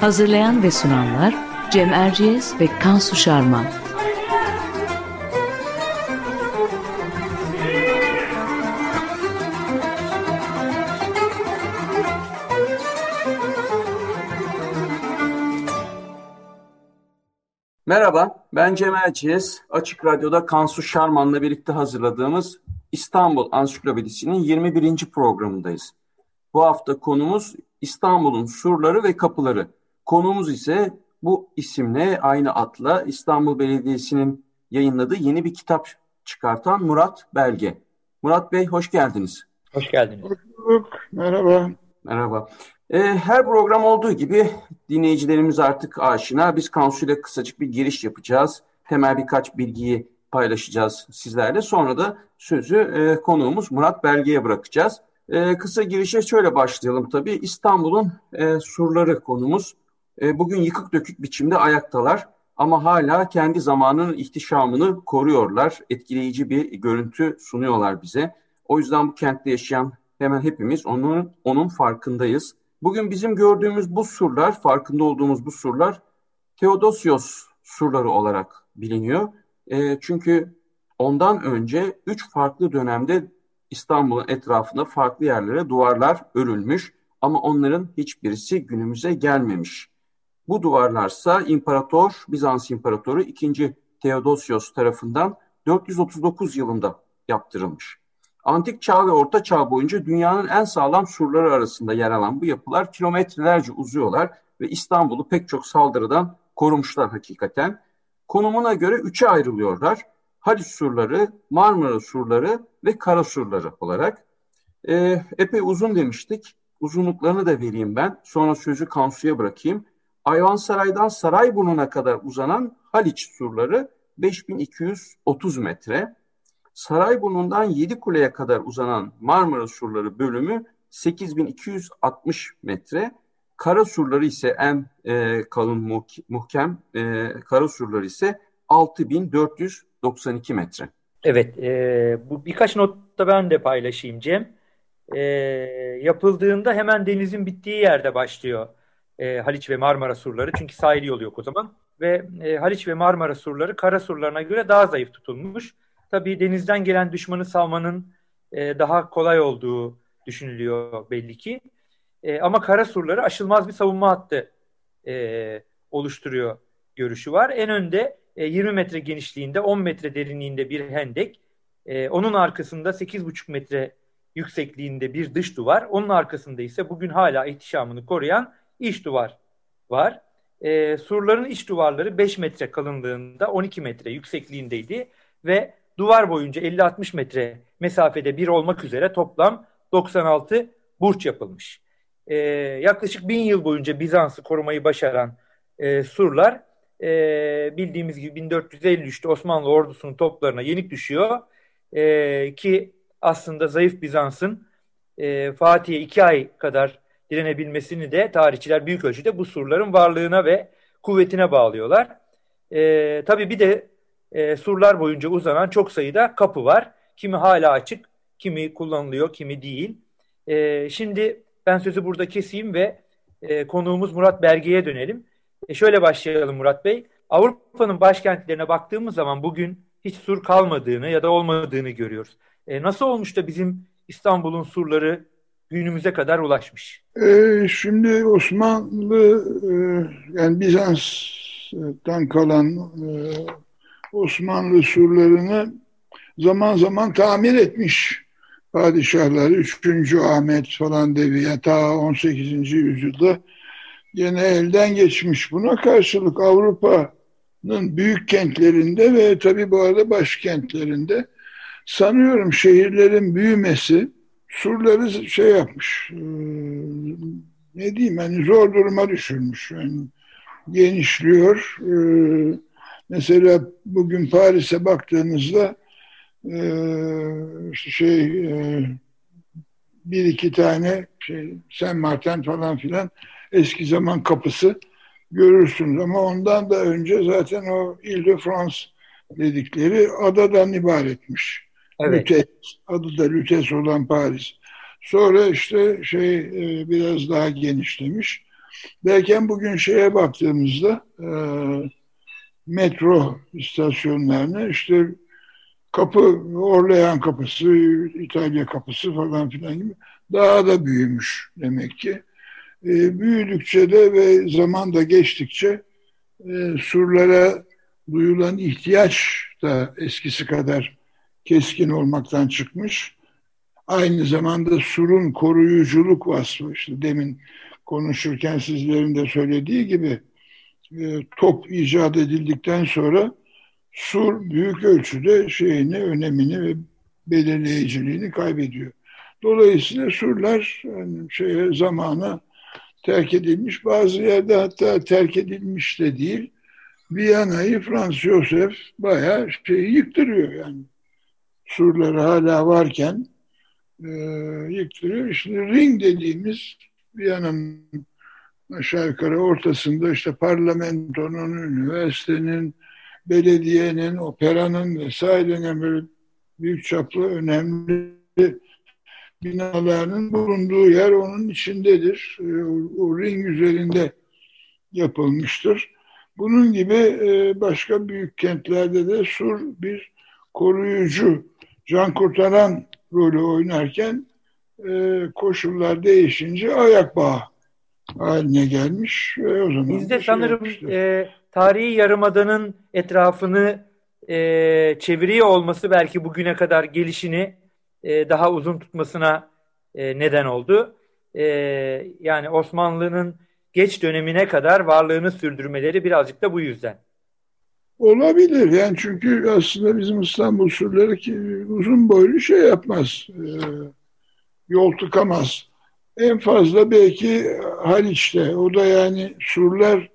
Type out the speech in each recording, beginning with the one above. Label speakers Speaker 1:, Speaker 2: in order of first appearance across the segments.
Speaker 1: Hazırlayan ve sunanlar Cem Erciyes ve Kansu Şarman.
Speaker 2: Merhaba, ben Cem Erciyes. Açık Radyo'da Kansu Şarman'la birlikte hazırladığımız İstanbul Ansiklopedisi'nin 21. programındayız. Bu hafta konumuz İstanbul'un surları ve kapıları. Konumuz ise bu isimle aynı adla İstanbul Belediyesi'nin yayınladığı yeni bir kitap çıkartan Murat Belge. Murat Bey hoş geldiniz.
Speaker 3: Hoş geldiniz. Hoş
Speaker 4: bulduk. Merhaba.
Speaker 2: Merhaba. Ee, her program olduğu gibi dinleyicilerimiz artık aşina. Biz Kansu ile kısacık bir giriş yapacağız. Temel birkaç bilgiyi paylaşacağız sizlerle. Sonra da sözü e, konuğumuz Murat Belge'ye bırakacağız. E, kısa girişe şöyle başlayalım tabii. İstanbul'un e, surları konumuz. E, bugün yıkık dökük biçimde ayaktalar ama hala kendi zamanının ihtişamını koruyorlar. Etkileyici bir görüntü sunuyorlar bize. O yüzden bu kentte yaşayan hemen hepimiz onun onun farkındayız. Bugün bizim gördüğümüz bu surlar, farkında olduğumuz bu surlar Theodosios surları olarak biliniyor. E, çünkü ondan önce üç farklı dönemde İstanbul'un etrafında farklı yerlere duvarlar örülmüş ama onların hiçbirisi günümüze gelmemiş. Bu duvarlarsa İmparator, Bizans İmparatoru 2. Theodosios tarafından 439 yılında yaptırılmış. Antik çağ ve orta çağ boyunca dünyanın en sağlam surları arasında yer alan bu yapılar kilometrelerce uzuyorlar ve İstanbul'u pek çok saldırıdan korumuşlar hakikaten. Konumuna göre üçe ayrılıyorlar. Haliç surları, Marmara surları ve Kara surları olarak. E, epey uzun demiştik. Uzunluklarını da vereyim ben. Sonra sözü Kansu'ya bırakayım. Ayvansaray'dan Sarayburnu'na kadar uzanan Haliç surları 5230 metre. Sarayburnu'ndan Yedikule'ye kadar uzanan Marmara surları bölümü 8260 metre. Kara surları ise en e, kalın muhkem e, kara surları ise 6492 metre.
Speaker 3: Evet, e, bu birkaç notta ben de paylaşayım Cem. E, yapıldığında hemen denizin bittiği yerde başlıyor e, Haliç ve Marmara surları. Çünkü sahil yolu yok o zaman. Ve e, Haliç ve Marmara surları kara surlarına göre daha zayıf tutulmuş. Tabii denizden gelen düşmanı savmanın e, daha kolay olduğu düşünülüyor belli ki. E, ama kara surları aşılmaz bir savunma hattı e, oluşturuyor görüşü var. En önde e, 20 metre genişliğinde 10 metre derinliğinde bir hendek. E, onun arkasında 8,5 metre yüksekliğinde bir dış duvar. Onun arkasında ise bugün hala ihtişamını koruyan iç duvar var. E, surların iç duvarları 5 metre kalınlığında 12 metre yüksekliğindeydi ve duvar boyunca 50-60 metre mesafede bir olmak üzere toplam 96 burç yapılmış. E, yaklaşık bin yıl boyunca Bizans'ı korumayı başaran e, surlar e, bildiğimiz gibi 1453'te Osmanlı ordusunun toplarına yenik düşüyor e, ki aslında zayıf Bizans'ın e, Fatih'e iki ay kadar direnebilmesini de tarihçiler büyük ölçüde bu surların varlığına ve kuvvetine bağlıyorlar. E, tabii bir de e, surlar boyunca uzanan çok sayıda kapı var. Kimi hala açık, kimi kullanılıyor, kimi değil. E, şimdi ben sözü burada keseyim ve e, konuğumuz Murat Berge'ye dönelim. E, şöyle başlayalım Murat Bey. Avrupa'nın başkentlerine baktığımız zaman bugün hiç sur kalmadığını ya da olmadığını görüyoruz. E, nasıl olmuş da bizim İstanbul'un surları günümüze kadar ulaşmış?
Speaker 4: E, şimdi Osmanlı e, yani Bizans'tan kalan e, Osmanlı surlarını zaman zaman tamir etmiş padişahları. 3. Ahmet falan devi ta 18. yüzyılda gene elden geçmiş. Buna karşılık Avrupa'nın büyük kentlerinde ve tabii bu arada başkentlerinde sanıyorum şehirlerin büyümesi surları şey yapmış. E, ne diyeyim hani zor duruma düşürmüş. Yani genişliyor. E, mesela bugün Paris'e baktığınızda e, şey bir iki tane şey Saint Martin falan filan eski zaman kapısı görürsünüz ama ondan da önce zaten o Ile-de-France dedikleri adadan ibaretmiş. Evet. Lütes, adı da Lütes olan Paris. Sonra işte şey e, biraz daha genişlemiş. Derken bugün şeye baktığımızda e, metro istasyonlarına işte kapı, Orlean kapısı, İtalya kapısı falan filan gibi daha da büyümüş demek ki. E, büyüdükçe de ve zaman da geçtikçe surlara duyulan ihtiyaç da eskisi kadar keskin olmaktan çıkmış. Aynı zamanda surun koruyuculuk vasfı işte demin konuşurken sizlerin de söylediği gibi e, top icat edildikten sonra sur büyük ölçüde şeyini, önemini ve belirleyiciliğini kaybediyor. Dolayısıyla surlar yani şeye zamana terk edilmiş. Bazı yerde hatta terk edilmiş de değil. Viyana'yı Frans Josef bayağı şeyi yıktırıyor yani. Surları hala varken e, yıktırıyor. İşte ring dediğimiz Viyana'nın aşağı yukarı ortasında işte parlamentonun, üniversitenin, belediyenin, operanın vesairenin böyle büyük çaplı önemli binalarının bulunduğu yer onun içindedir. Ee, o ring üzerinde yapılmıştır. Bunun gibi e, başka büyük kentlerde de sur bir koruyucu, can kurtaran rolü oynarken e, koşullar değişince ayak bağı haline gelmiş ve o zaman
Speaker 3: Bizde şey sanırım e, tarihi yarımadanın etrafını e, çeviriyor olması belki bugüne kadar gelişini e, daha uzun tutmasına e, neden oldu. E, yani Osmanlı'nın geç dönemine kadar varlığını sürdürmeleri birazcık da bu yüzden.
Speaker 4: Olabilir yani çünkü aslında bizim İstanbul surları ki uzun boylu şey yapmaz, e, yol tıkamaz. En fazla belki Haliç'te, o da yani surlar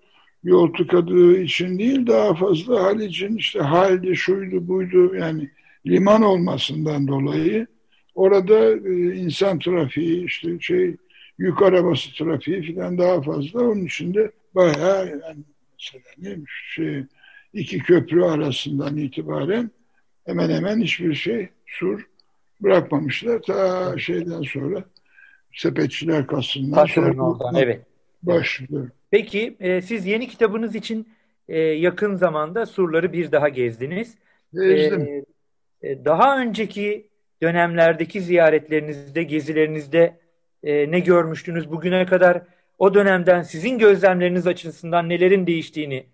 Speaker 4: yol tıkadığı için değil daha fazla Haliç'in işte halde şuydu buydu yani liman olmasından dolayı Orada e, insan trafiği, işte şey yük arabası trafiği falan daha fazla. Onun için de bayağı yani mesela neymiş şey iki köprü arasından itibaren hemen hemen hiçbir şey sur bırakmamışlar. Ta şeyden sonra sepetçiler kasından sonra
Speaker 3: oradan, evet.
Speaker 4: başlıyor.
Speaker 3: Peki e, siz yeni kitabınız için e, yakın zamanda surları bir daha gezdiniz.
Speaker 4: Gezdim.
Speaker 3: E, e daha önceki dönemlerdeki ziyaretlerinizde, gezilerinizde e, ne görmüştünüz bugüne kadar? O dönemden sizin gözlemleriniz açısından nelerin değiştiğini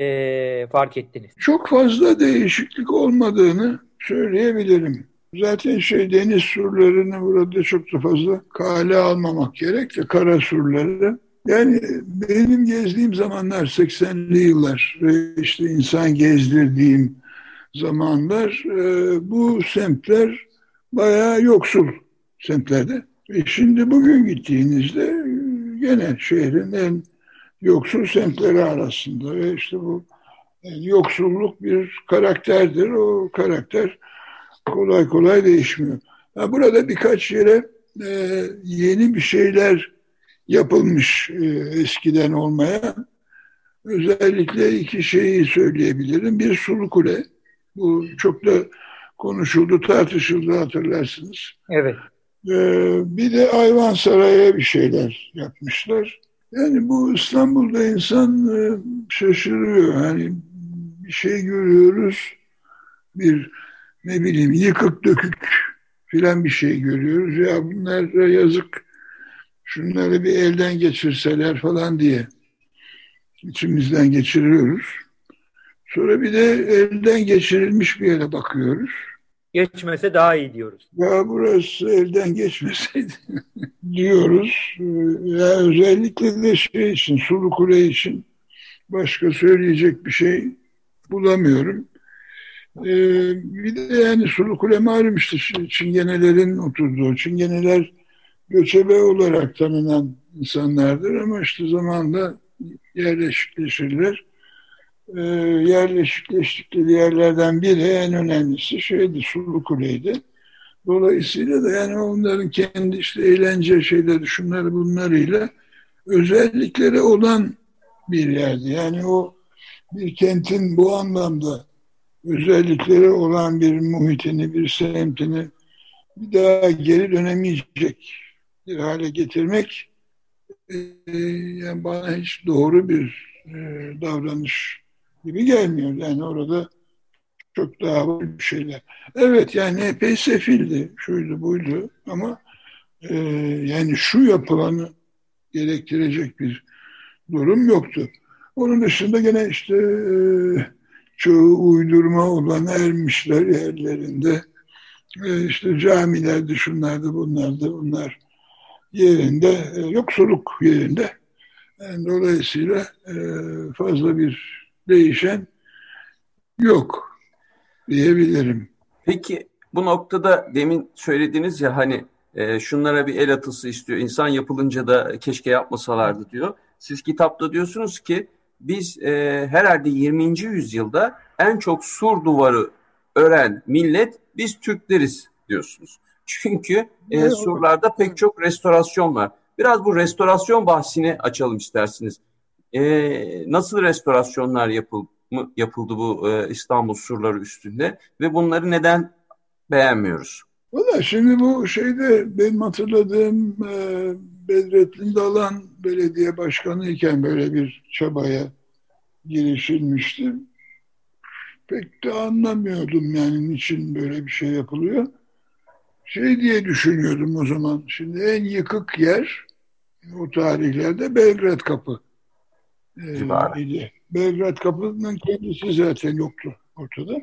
Speaker 3: e, fark ettiniz?
Speaker 4: Çok fazla değişiklik olmadığını söyleyebilirim. Zaten şey deniz surlarını burada çok da fazla kale almamak gerek de kara surları. Yani benim gezdiğim zamanlar 80'li yıllar işte insan gezdirdiğim zamanlar bu semtler bayağı yoksul semtlerde. E şimdi bugün gittiğinizde gene şehrin en yoksul semtleri arasında ve işte bu yani yoksulluk bir karakterdir. O karakter kolay kolay değişmiyor. Ha, burada birkaç yere e, yeni bir şeyler yapılmış e, eskiden olmaya. Özellikle iki şeyi söyleyebilirim. Bir sulu kule. Bu çok da konuşuldu, tartışıldı hatırlarsınız.
Speaker 3: Evet.
Speaker 4: Ee, bir de Ayvansaray'a bir şeyler yapmışlar. Yani bu İstanbul'da insan e, şaşırıyor. Hani bir şey görüyoruz, bir ne bileyim yıkık dökük filan bir şey görüyoruz. Ya bunlar yazık, şunları bir elden geçirseler falan diye içimizden geçiriyoruz. Sonra bir de elden geçirilmiş bir yere bakıyoruz
Speaker 3: geçmese daha iyi diyoruz.
Speaker 4: Ya burası elden geçmeseydi diyoruz. Ya özellikle de şey için, Sulu Kule için başka söyleyecek bir şey bulamıyorum. Ee, bir de yani Sulu Kule malum işte Çingenelerin oturduğu, Çingeneler göçebe olarak tanınan insanlardır ama işte zamanla yerleşikleşirler. Ee, yerleşikleştikleri yerlerden biri en önemlisi şeydi, Sulu Kule'ydi. Dolayısıyla da yani onların kendi işte eğlence şeyleri, şunları bunlarıyla özellikleri olan bir yerdi. Yani o bir kentin bu anlamda özellikleri olan bir muhitini, bir semtini bir daha geri dönemeyecek bir hale getirmek e, yani bana hiç doğru bir e, davranış gibi gelmiyor. Yani orada çok daha bir şeyler. Evet yani epey sefildi, şuydu buydu ama e, yani şu yapılanı gerektirecek bir durum yoktu. Onun dışında gene işte e, çoğu uydurma olan ermişler yerlerinde. E, işte camilerde şunlardı bunlardı bunlar yerinde, e, yoksulluk yerinde. Yani dolayısıyla e, fazla bir değişen yok diyebilirim.
Speaker 2: Peki bu noktada demin söylediğiniz ya hani e, şunlara bir el atısı istiyor. İnsan yapılınca da keşke yapmasalardı diyor. Siz kitapta diyorsunuz ki biz e, herhalde 20. yüzyılda en çok sur duvarı ören millet biz Türkleriz diyorsunuz. Çünkü e, surlarda pek çok restorasyon var. Biraz bu restorasyon bahsini açalım isterseniz. E, nasıl restorasyonlar yapıldı, yapıldı bu e, İstanbul surları üstünde ve bunları neden beğenmiyoruz?
Speaker 4: Valla şimdi bu şeyde benim hatırladığım e, Bedrettin Dalan belediye başkanı iken böyle bir çabaya girişilmişti. Pek de anlamıyordum yani niçin böyle bir şey yapılıyor. Şey diye düşünüyordum o zaman. Şimdi en yıkık yer o tarihlerde Belgrad Kapı e, idi. Belgrad Kapı'nın kendisi zaten yoktu ortada.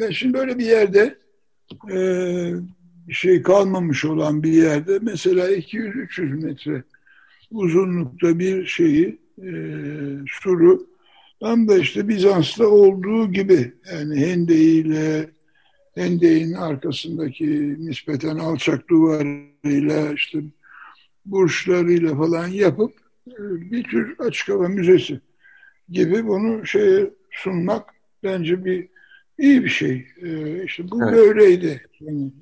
Speaker 4: Ve şimdi böyle bir yerde e, bir şey kalmamış olan bir yerde mesela 200-300 metre uzunlukta bir şeyi e, suru tam da işte Bizans'ta olduğu gibi yani Hende'yle Hende'in arkasındaki nispeten alçak duvarıyla işte burçlarıyla falan yapıp bir tür açık hava müzesi gibi bunu şeye sunmak bence bir iyi bir şey. Ee, işte bu evet. böyleydi. Yani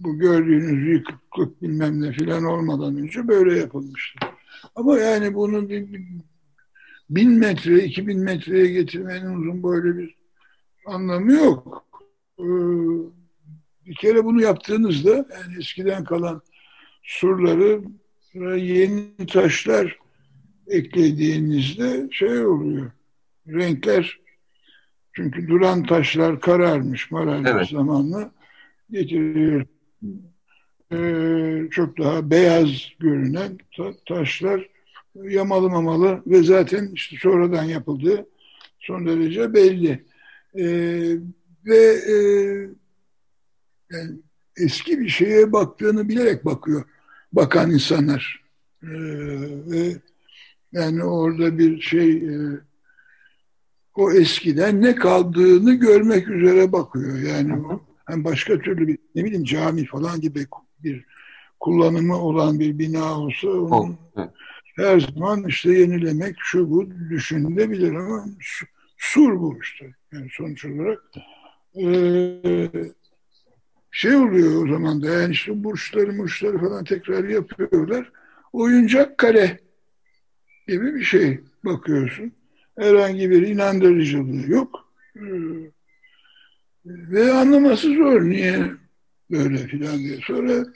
Speaker 4: bu gördüğünüz yıkıklık bilmem ne filan olmadan önce böyle yapılmıştı. Ama yani bunu bir, bir, bin metre, iki bin metreye getirmenin uzun böyle bir anlamı yok. Ee, bir kere bunu yaptığınızda yani eskiden kalan surları yeni taşlar eklediğinizde şey oluyor. Renkler çünkü duran taşlar kararmış mararmış evet. zamanla getiriyor. Ee, çok daha beyaz görünen taşlar yamalı mamalı ve zaten işte sonradan yapıldığı son derece belli. Ee, ve e, yani eski bir şeye baktığını bilerek bakıyor bakan insanlar. Ee, ve yani orada bir şey e, o eskiden ne kaldığını görmek üzere bakıyor. Yani hem başka türlü bir ne bileyim cami falan gibi bir kullanımı olan bir bina olsa onun her zaman işte yenilemek şu bu düşünülebilir ama sur bu işte. Yani sonuç olarak ee, şey oluyor o zaman da yani işte burçları murçları falan tekrar yapıyorlar. Oyuncak kare gibi bir şey bakıyorsun. Herhangi bir inandırıcılığı yok. Ee, ve anlaması zor. Niye böyle filan diye. Sonra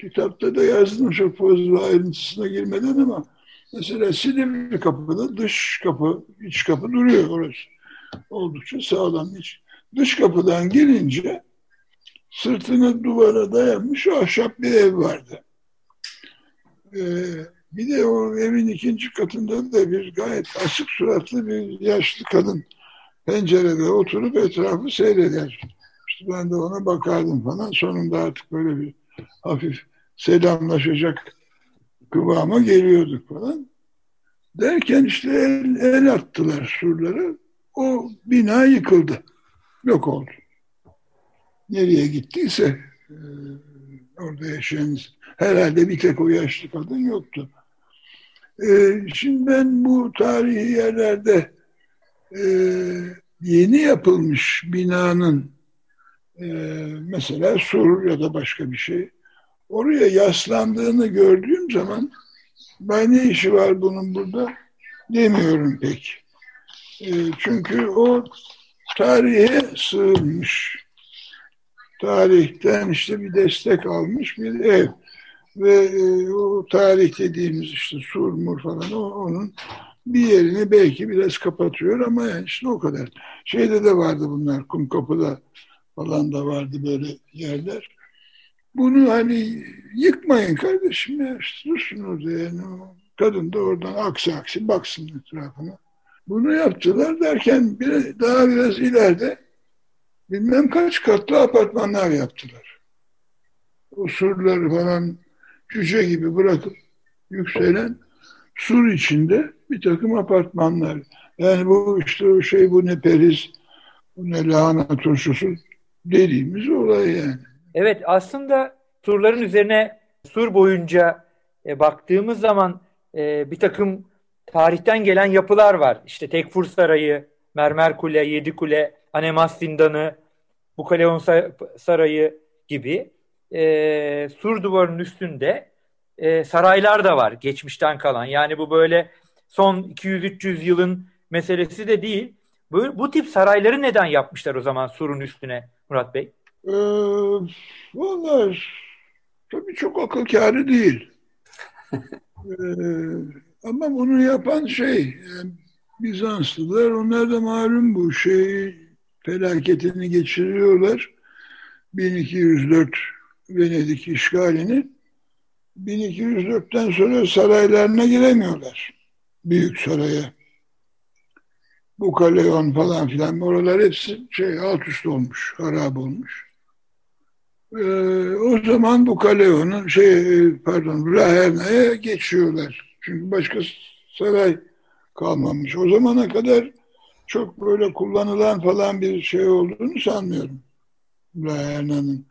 Speaker 4: kitapta da yazdım çok fazla ayrıntısına girmeden ama mesela Silivri kapıda dış kapı, iç kapı duruyor orası. Oldukça sağlam. Hiç. Dış kapıdan gelince sırtını duvara dayanmış ahşap bir ev vardı. Ee, bir de o evin ikinci katında da bir gayet asık suratlı bir yaşlı kadın pencerede oturup etrafı seyreder. İşte ben de ona bakardım falan. Sonunda artık böyle bir hafif selamlaşacak kıvama geliyorduk falan. Derken işte el, el attılar surlara. O bina yıkıldı. yok oldu. Nereye gittiyse e, orada yaşayan herhalde bir tek o yaşlı kadın yoktu. E, şimdi ben bu tarihi yerlerde e, yeni yapılmış binanın e, mesela sur ya da başka bir şey oraya yaslandığını gördüğüm zaman ben ne işi var bunun burada demiyorum pek. E, çünkü o tarihe sığınmış. Tarihten işte bir destek almış bir ev. Ve e, o tarih dediğimiz işte Surmur falan o, onun bir yerini belki biraz kapatıyor ama yani işte o kadar. Şeyde de vardı bunlar, Kumkapı'da falan da vardı böyle yerler. Bunu hani yıkmayın kardeşim ya, dursun orada yani. Kadın da oradan aksi aksi baksın etrafına. Bunu yaptılar derken bir, daha biraz ileride bilmem kaç katlı apartmanlar yaptılar. O surları falan cüce gibi bırakıp yükselen sur içinde bir takım apartmanlar. Yani bu işte o şey bu ne periz, bu ne lahana turşusu dediğimiz olay yani.
Speaker 3: Evet aslında surların üzerine sur boyunca e, baktığımız zaman e, bir takım tarihten gelen yapılar var. İşte Tekfur Sarayı, Mermer Kule, Yedi Kule, Anemas Zindanı, Bukaleon Sarayı gibi e, sur duvarının üstünde e, saraylar da var geçmişten kalan. Yani bu böyle son 200-300 yılın meselesi de değil. Bu, bu tip sarayları neden yapmışlar o zaman surun üstüne Murat Bey?
Speaker 4: Ee, Valla tabii çok akıl kârı değil. ee, ama bunu yapan şey yani Bizanslılar onlar da malum bu şey felaketini geçiriyorlar. 1204 Venedik işgalini 1204'ten sonra saraylarına giremiyorlar. Büyük saraya. Bu Kaleon falan filan oralar hepsi şey alt üst olmuş, harap olmuş. Ee, o zaman bu Kaleon'un şey pardon Raherna'ya geçiyorlar. Çünkü başka saray kalmamış. O zamana kadar çok böyle kullanılan falan bir şey olduğunu sanmıyorum. Raherna'nın.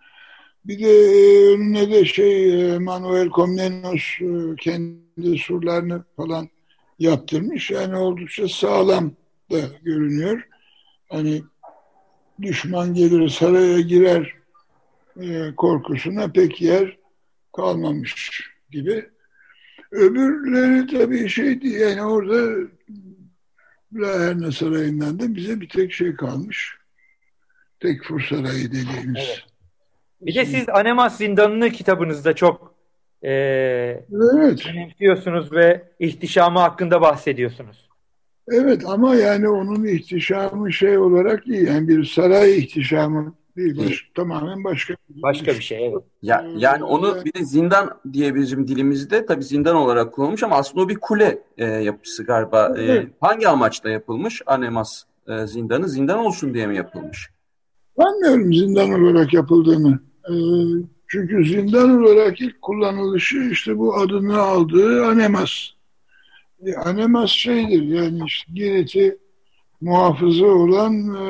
Speaker 4: Bir de e, önüne de şey e, Manuel Comnenos e, kendi surlarını falan yaptırmış. Yani oldukça sağlam da görünüyor. Hani düşman gelir saraya girer korkusuna pek yer kalmamış gibi. Öbürleri tabii şeydi yani orada Laherne Sarayı'ndan da bize bir tek şey kalmış. Tekfur Sarayı dediğimiz. Evet.
Speaker 3: Bir de siz Anemas Zindanı'nı kitabınızda çok e, evet. önemsiyorsunuz ve ihtişamı hakkında bahsediyorsunuz.
Speaker 4: Evet ama yani onun ihtişamı şey olarak değil. Yani bir saray ihtişamı değil. Baş, tamamen başka
Speaker 3: Başka bir şey evet.
Speaker 2: Ya, yani onu bir de zindan diye bizim dilimizde tabii zindan olarak kullanılmış ama aslında o bir kule e, yapısı galiba. E, evet. E, hangi amaçla yapılmış Anemas e, zindanı? Zindan olsun diye mi yapılmış?
Speaker 4: Sanmıyorum zindan olarak yapıldığını. Ee, çünkü zindan olarak ilk kullanılışı işte bu adını aldığı Anemas. E, Anemas şeydir yani işte Girit'i muhafızı olan e,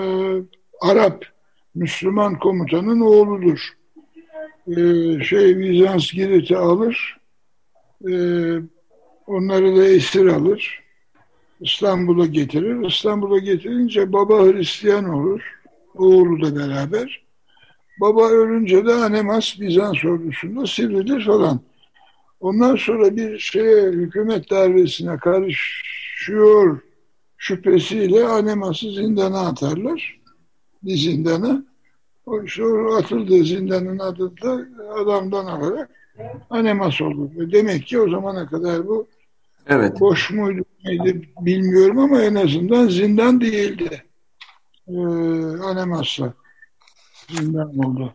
Speaker 4: Arap Müslüman komutanın oğludur. E, şey Bizans Girit'i alır, e, onları da esir alır. İstanbul'a getirir. İstanbul'a getirince baba Hristiyan olur. Oğlu da beraber. Baba ölünce de Anemas Bizans ordusunda sivrilir falan. Ondan sonra bir şeye hükümet darbesine karışıyor şüphesiyle Anemas'ı zindana atarlar. Bir zindana. O o atıldığı zindanın adı da adamdan alarak Anemas olur. Demek ki o zamana kadar bu evet. boş muydu neydi bilmiyorum ama en azından zindan değildi. Ee, Anemas'la zindan oldu.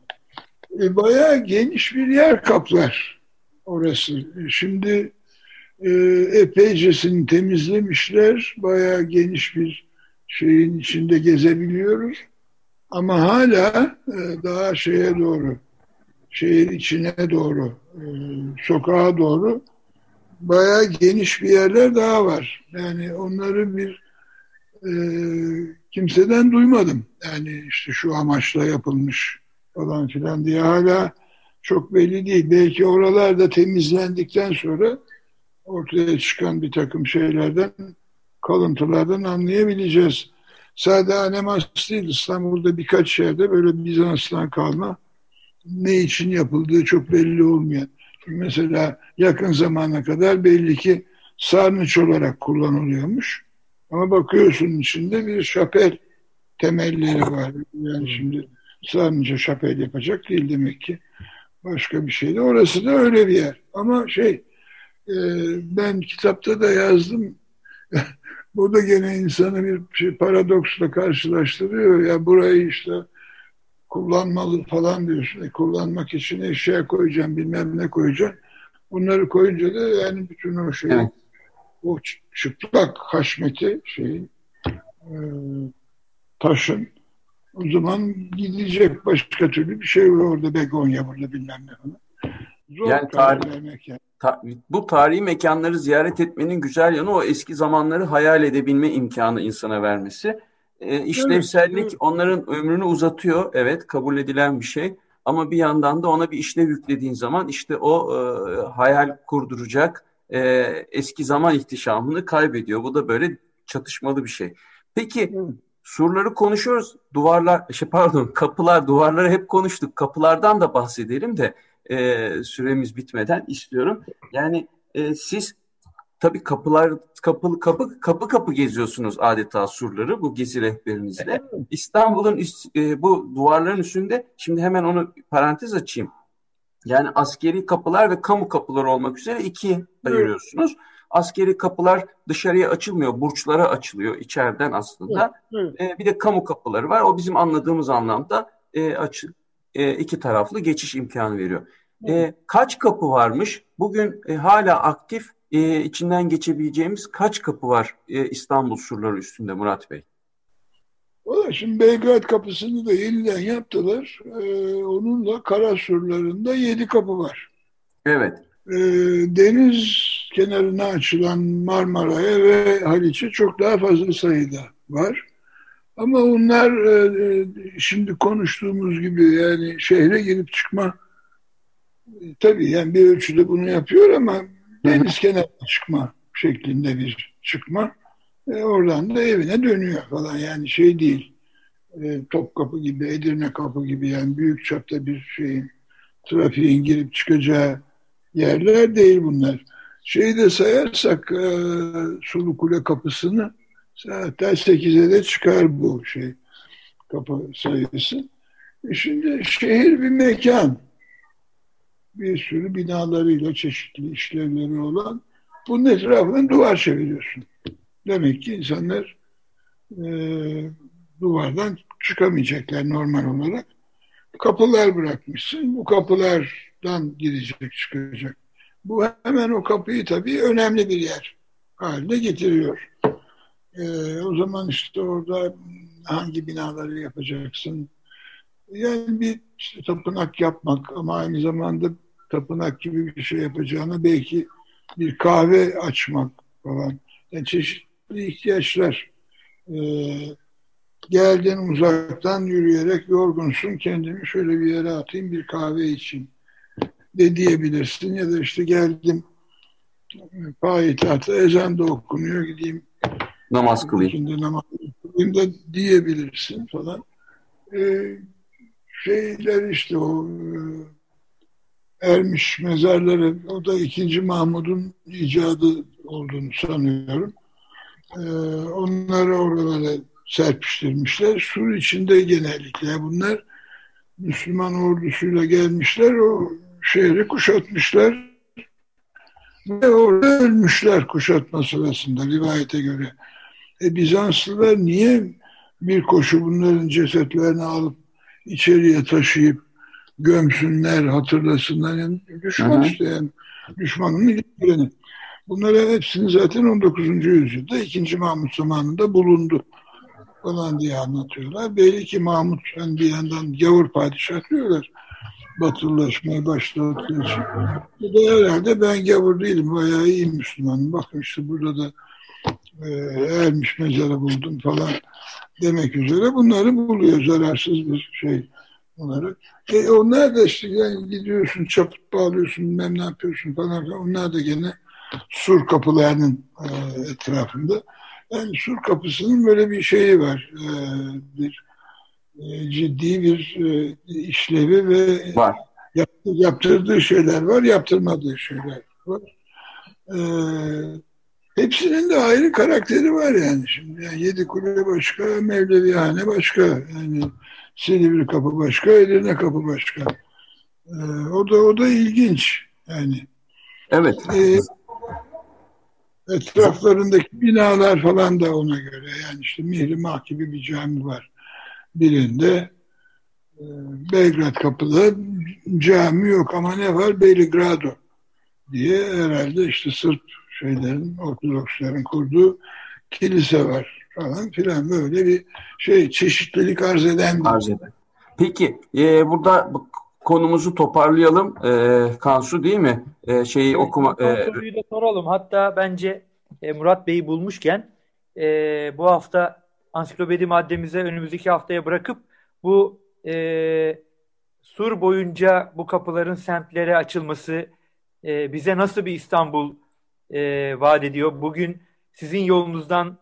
Speaker 4: E, bayağı geniş bir yer kaplar orası. Şimdi e, epeycesini temizlemişler. Bayağı geniş bir şeyin içinde gezebiliyoruz. Ama hala e, daha şeye doğru, şehir içine doğru, e, sokağa doğru bayağı geniş bir yerler daha var. Yani onları bir e, kimseden duymadım. Yani işte şu amaçla yapılmış falan filan diye hala çok belli değil. Belki oralarda temizlendikten sonra ortaya çıkan bir takım şeylerden, kalıntılardan anlayabileceğiz. Sadece Anemas değil, İstanbul'da birkaç yerde böyle Bizans'tan kalma ne için yapıldığı çok belli olmayan. Çünkü mesela yakın zamana kadar belli ki sarnıç olarak kullanılıyormuş. Ama bakıyorsun içinde bir şapel temelleri var. Yani şimdi sadece şapel yapacak değil demek ki. Başka bir şey de. Orası da öyle bir yer. Ama şey e, ben kitapta da yazdım. Bu da gene insanı bir şey, paradoksla karşılaştırıyor. Ya burayı işte kullanmalı falan diyorsun. E, kullanmak için eşya koyacağım, bilmem ne koyacağım. Bunları koyunca da yani bütün o şey evet. o çıplak haşmeti şey e, taşın o zaman gidecek başka türlü bir şey var orada begonya burada bilmem ne falan.
Speaker 2: Zor yani tarih, yani. ta, bu tarihi mekanları ziyaret etmenin güzel yanı o eski zamanları hayal edebilme imkanı insana vermesi. E, işlevsellik evet, onların ömrünü uzatıyor. Evet kabul edilen bir şey. Ama bir yandan da ona bir işlev yüklediğin zaman işte o e, hayal kurduracak e, eski zaman ihtişamını kaybediyor. Bu da böyle çatışmalı bir şey. Peki surları konuşuyoruz. Duvarlar, şey pardon kapılar, duvarları hep konuştuk. Kapılardan da bahsedelim de e, süremiz bitmeden istiyorum. Yani e, siz tabii kapılar kapı kapı kapı kapı geziyorsunuz adeta surları bu gezi rehberinizle. İstanbul'un e, bu duvarların üstünde şimdi hemen onu parantez açayım. Yani askeri kapılar ve kamu kapıları olmak üzere iki ayırıyorsunuz. Askeri kapılar dışarıya açılmıyor, burçlara açılıyor içeriden aslında. E, bir de kamu kapıları var. O bizim anladığımız anlamda e, açı, e, iki taraflı geçiş imkanı veriyor. E, kaç kapı varmış? Bugün e, hala aktif e, içinden geçebileceğimiz kaç kapı var e, İstanbul surları üstünde Murat Bey?
Speaker 4: Valla şimdi Belgrad kapısını da yeniden yaptılar. Ee, onunla kara surlarında yedi kapı var.
Speaker 2: Evet.
Speaker 4: Ee, deniz kenarına açılan Marmara'ya ve Haliç'e çok daha fazla sayıda var. Ama onlar e, e şimdi konuştuğumuz gibi yani şehre girip çıkma e, tabii yani bir ölçüde bunu yapıyor ama deniz kenarına çıkma şeklinde bir çıkma. E, oradan da evine dönüyor falan yani şey değil. E, Topkapı gibi, Edirne kapı gibi yani büyük çapta bir şeyin trafiğin girip çıkacağı yerler değil bunlar. Şeyi de sayarsak e, Sulu Kule kapısını zaten 8'e de çıkar bu şey kapı sayısı. E şimdi şehir bir mekan bir sürü binalarıyla çeşitli işlevleri olan bunun etrafından duvar çeviriyorsun. Demek ki insanlar e, duvardan çıkamayacaklar normal olarak. Kapılar bırakmışsın. Bu kapılardan girecek çıkacak. Bu hemen o kapıyı tabii önemli bir yer haline getiriyor. E, o zaman işte orada hangi binaları yapacaksın? Yani bir işte tapınak yapmak ama aynı zamanda tapınak gibi bir şey yapacağına belki bir kahve açmak falan. Yani çeşitli ihtiyaçlar. Ee, geldin uzaktan yürüyerek yorgunsun kendimi şöyle bir yere atayım bir kahve için de diyebilirsin ya da işte geldim payitahta ezan da okunuyor gideyim
Speaker 2: namaz kılayım.
Speaker 4: Şimdi namaz kılayım da diyebilirsin falan. Ee, şeyler işte o ermiş mezarları, o da ikinci Mahmud'un icadı olduğunu sanıyorum. Ee, onları oralara serpiştirmişler. Sur içinde genellikle bunlar Müslüman ordusuyla gelmişler, o şehri kuşatmışlar ve orada ölmüşler kuşatma sırasında rivayete göre. E, Bizanslılar niye bir koşu bunların cesetlerini alıp içeriye taşıyıp gömsünler, hatırlasınlar. Yani düşman işte yani. Düşmanın ilgilerini. Bunların hepsini zaten 19. yüzyılda 2. Mahmut zamanında bulundu falan diye anlatıyorlar. Belli ki Mahmut yani bir yandan gavur padişah diyorlar. Batılılaşmaya başladığı için. Bu da herhalde ben gavur değilim. Bayağı iyi Müslümanım. Bakın işte burada da e, ermiş mezarı buldum falan demek üzere bunları buluyor zararsız bir şey bunları. E onlar da işte yani gidiyorsun çaput bağlıyorsun bilmem ne yapıyorsun falan onlar da gene sur kapılarının e, etrafında. Yani sur kapısının böyle bir şeyi var. E, bir e, ciddi bir e, işlevi ve var. Yap, yaptırdığı şeyler var, yaptırmadığı şeyler var. E, hepsinin de ayrı karakteri var yani şimdi. Yani Yedi Kule başka, Mevlevihane başka. Yani Silivri kapı başka, Edirne kapı başka. Ee, o da o da ilginç yani.
Speaker 2: Evet.
Speaker 4: Ee, etraflarındaki binalar falan da ona göre. Yani işte Mihrimah gibi bir cami var birinde. Ee, Belgrad kapıda cami yok ama ne var? Belgrado diye herhalde işte Sırp şeylerin, Ortodoksların kurduğu kilise var falan filan böyle bir şey çeşitlilik arz eden arz eden.
Speaker 2: Peki e, burada konumuzu toparlayalım. E, Kansu değil mi? E, şeyi evet, okuma.
Speaker 3: E, soruyu da soralım. Hatta bence e, Murat Bey'i bulmuşken e, bu hafta ansiklopedi maddemize önümüzdeki haftaya bırakıp bu e, sur boyunca bu kapıların semtlere açılması e, bize nasıl bir İstanbul e, vaat ediyor? Bugün sizin yolunuzdan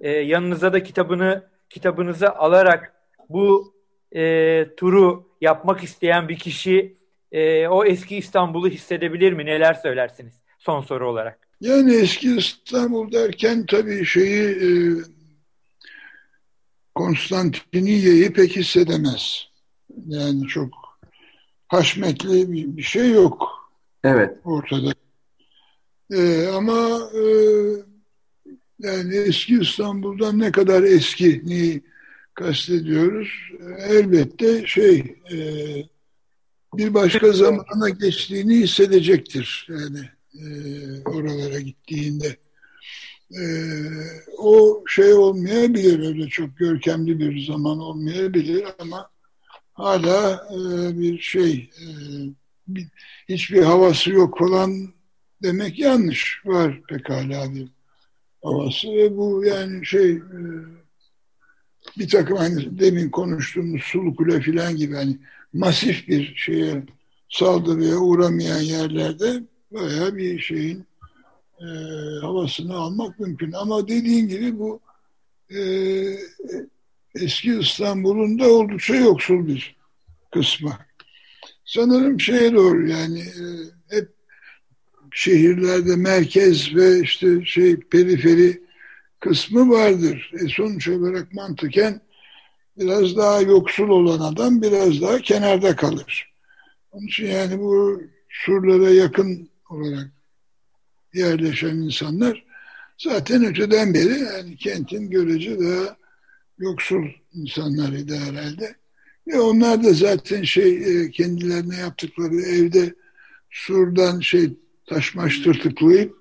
Speaker 3: e, yanınıza da kitabını kitabınızı alarak bu e, turu yapmak isteyen bir kişi e, o eski İstanbul'u hissedebilir mi? Neler söylersiniz son soru olarak?
Speaker 4: Yani eski İstanbul derken tabii şeyi e, Konstantiniyye'yi pek hissedemez. Yani çok haşmetli bir, bir şey yok.
Speaker 2: Evet.
Speaker 4: Ortada. E, ama e, yani eski İstanbul'dan ne kadar eski neyi kastediyoruz? Elbette şey e, bir başka zamana geçtiğini hissedecektir. Yani e, oralara gittiğinde. E, o şey olmayabilir öyle çok görkemli bir zaman olmayabilir ama hala e, bir şey e, bir, hiçbir havası yok falan demek yanlış. Var pekala bir havası ve bu yani şey e, bir takım hani demin konuştuğumuz Sulu Kule filan gibi hani masif bir şeye saldırıya uğramayan yerlerde bayağı bir şeyin e, havasını almak mümkün. Ama dediğin gibi bu e, eski İstanbul'un da oldukça yoksul bir kısmı. Sanırım şeye doğru yani e, hep şehirlerde merkez ve işte şey periferi kısmı vardır. E sonuç olarak mantıken biraz daha yoksul olan adam biraz daha kenarda kalır. Onun için yani bu surlara yakın olarak yerleşen insanlar zaten öteden beri yani kentin görece daha yoksul insanlarıydı herhalde. Ve onlar da zaten şey e, kendilerine yaptıkları evde surdan şey taşmaş tırtıklayıp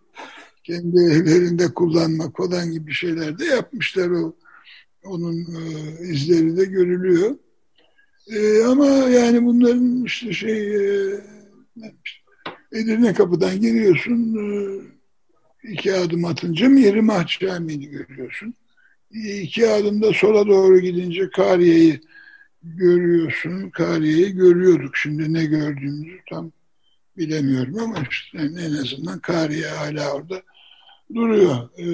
Speaker 4: kendi evlerinde kullanmak falan gibi şeyler de yapmışlar o onun e, izleri de görülüyor. E, ama yani bunların işte şey e, Edirne kapıdan giriyorsun e, iki adım atınca Mihrimah Camii'ni görüyorsun. İki adımda sola doğru gidince Kariye'yi görüyorsun. Kariye'yi görüyorduk. Şimdi ne gördüğümüzü tam bilemiyorum ama işte en azından Kariye hala orada duruyor. Ee,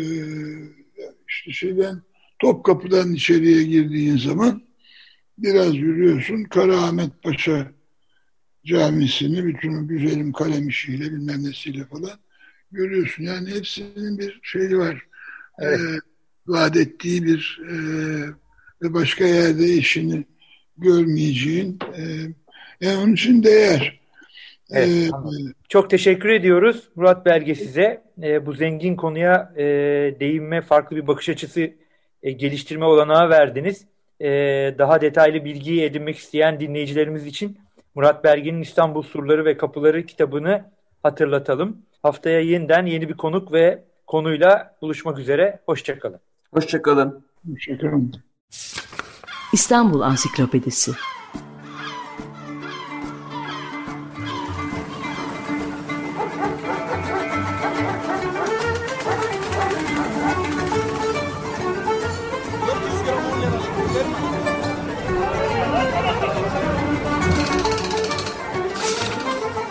Speaker 4: işte şeyden Topkapı'dan içeriye girdiğin zaman biraz yürüyorsun. Karaahmet Paşa Camisi'ni bütün güzelim kalem işiyle bilmem nesiyle falan görüyorsun. Yani hepsinin bir şeyi var. Evet. Ee, vaat ettiği bir e, ve başka yerde işini görmeyeceğin e, yani onun için değer.
Speaker 3: Evet, ee, Çok teşekkür ediyoruz Murat Belge size. E, bu zengin konuya e, değinme, farklı bir bakış açısı e, geliştirme olanağı verdiniz. E, daha detaylı bilgiyi edinmek isteyen dinleyicilerimiz için Murat Belge'nin İstanbul Surları ve Kapıları kitabını hatırlatalım. Haftaya yeniden yeni bir konuk ve konuyla buluşmak üzere. Hoşçakalın.
Speaker 2: Hoşçakalın.
Speaker 4: Hoşçakalın.
Speaker 1: İstanbul Ansiklopedisi